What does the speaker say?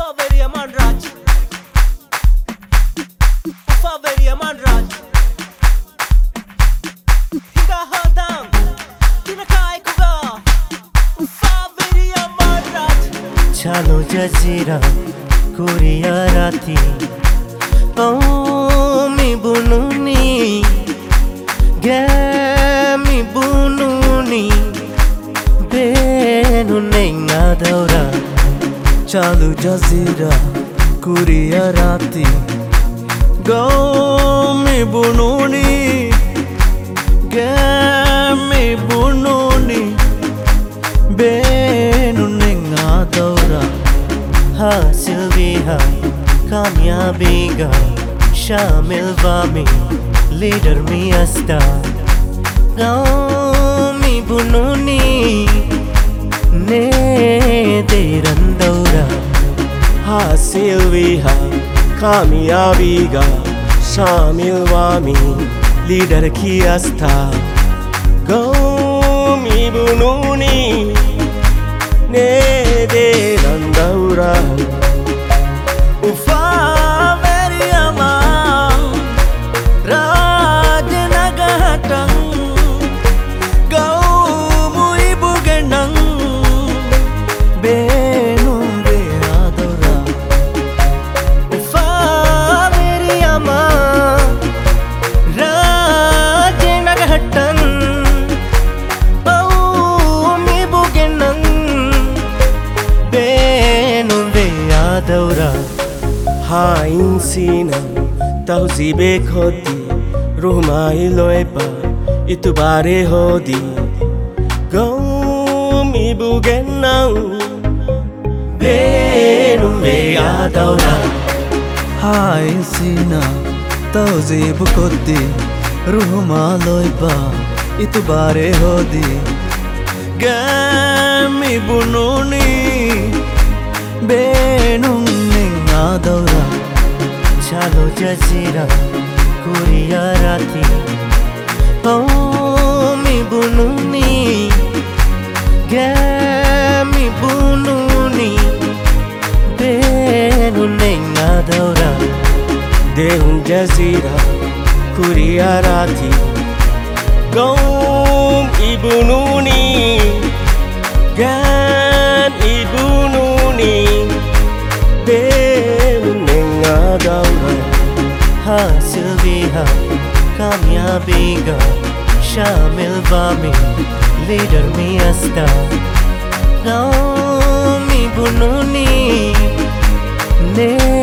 Faveriye mandraç Faveriye mandraç Hinga hodam Dina kai kuva Faveriye mandraç Çalo cazira Kuriya rati. Oh mi bununi. Gemi bununi. Benu nenga daurat चालू जजीरा, कुरिया राती। गाँव में बुनूनी, गैम में बुनूनी, बेनु निंगा दौरा। हासिल भी है, कामयाबी का, शामिल वामी लीडर मी अस्ता गाँव में बुनूनी Silvija, Camila Viga, Shamil Wami, lider Kiasta. Gomi Bununi, Nede Nandaura. دورة حاين سينا توزيبك هدي رهماي لويبا إتباري هدي قومي بوغناو بينو بيا دورة حاين سينا توزيبك هدي رهما لويبا إتباري هدي قامي بنوني jazira kuriya rati o oh, mi bununi ge mi bununi. De nu nenga de un jazira kuriya rati gom ibununi gan हासिल कामयाबी का शामिल बामी लीडर में अस्ता। गाँव में बुनुनी ने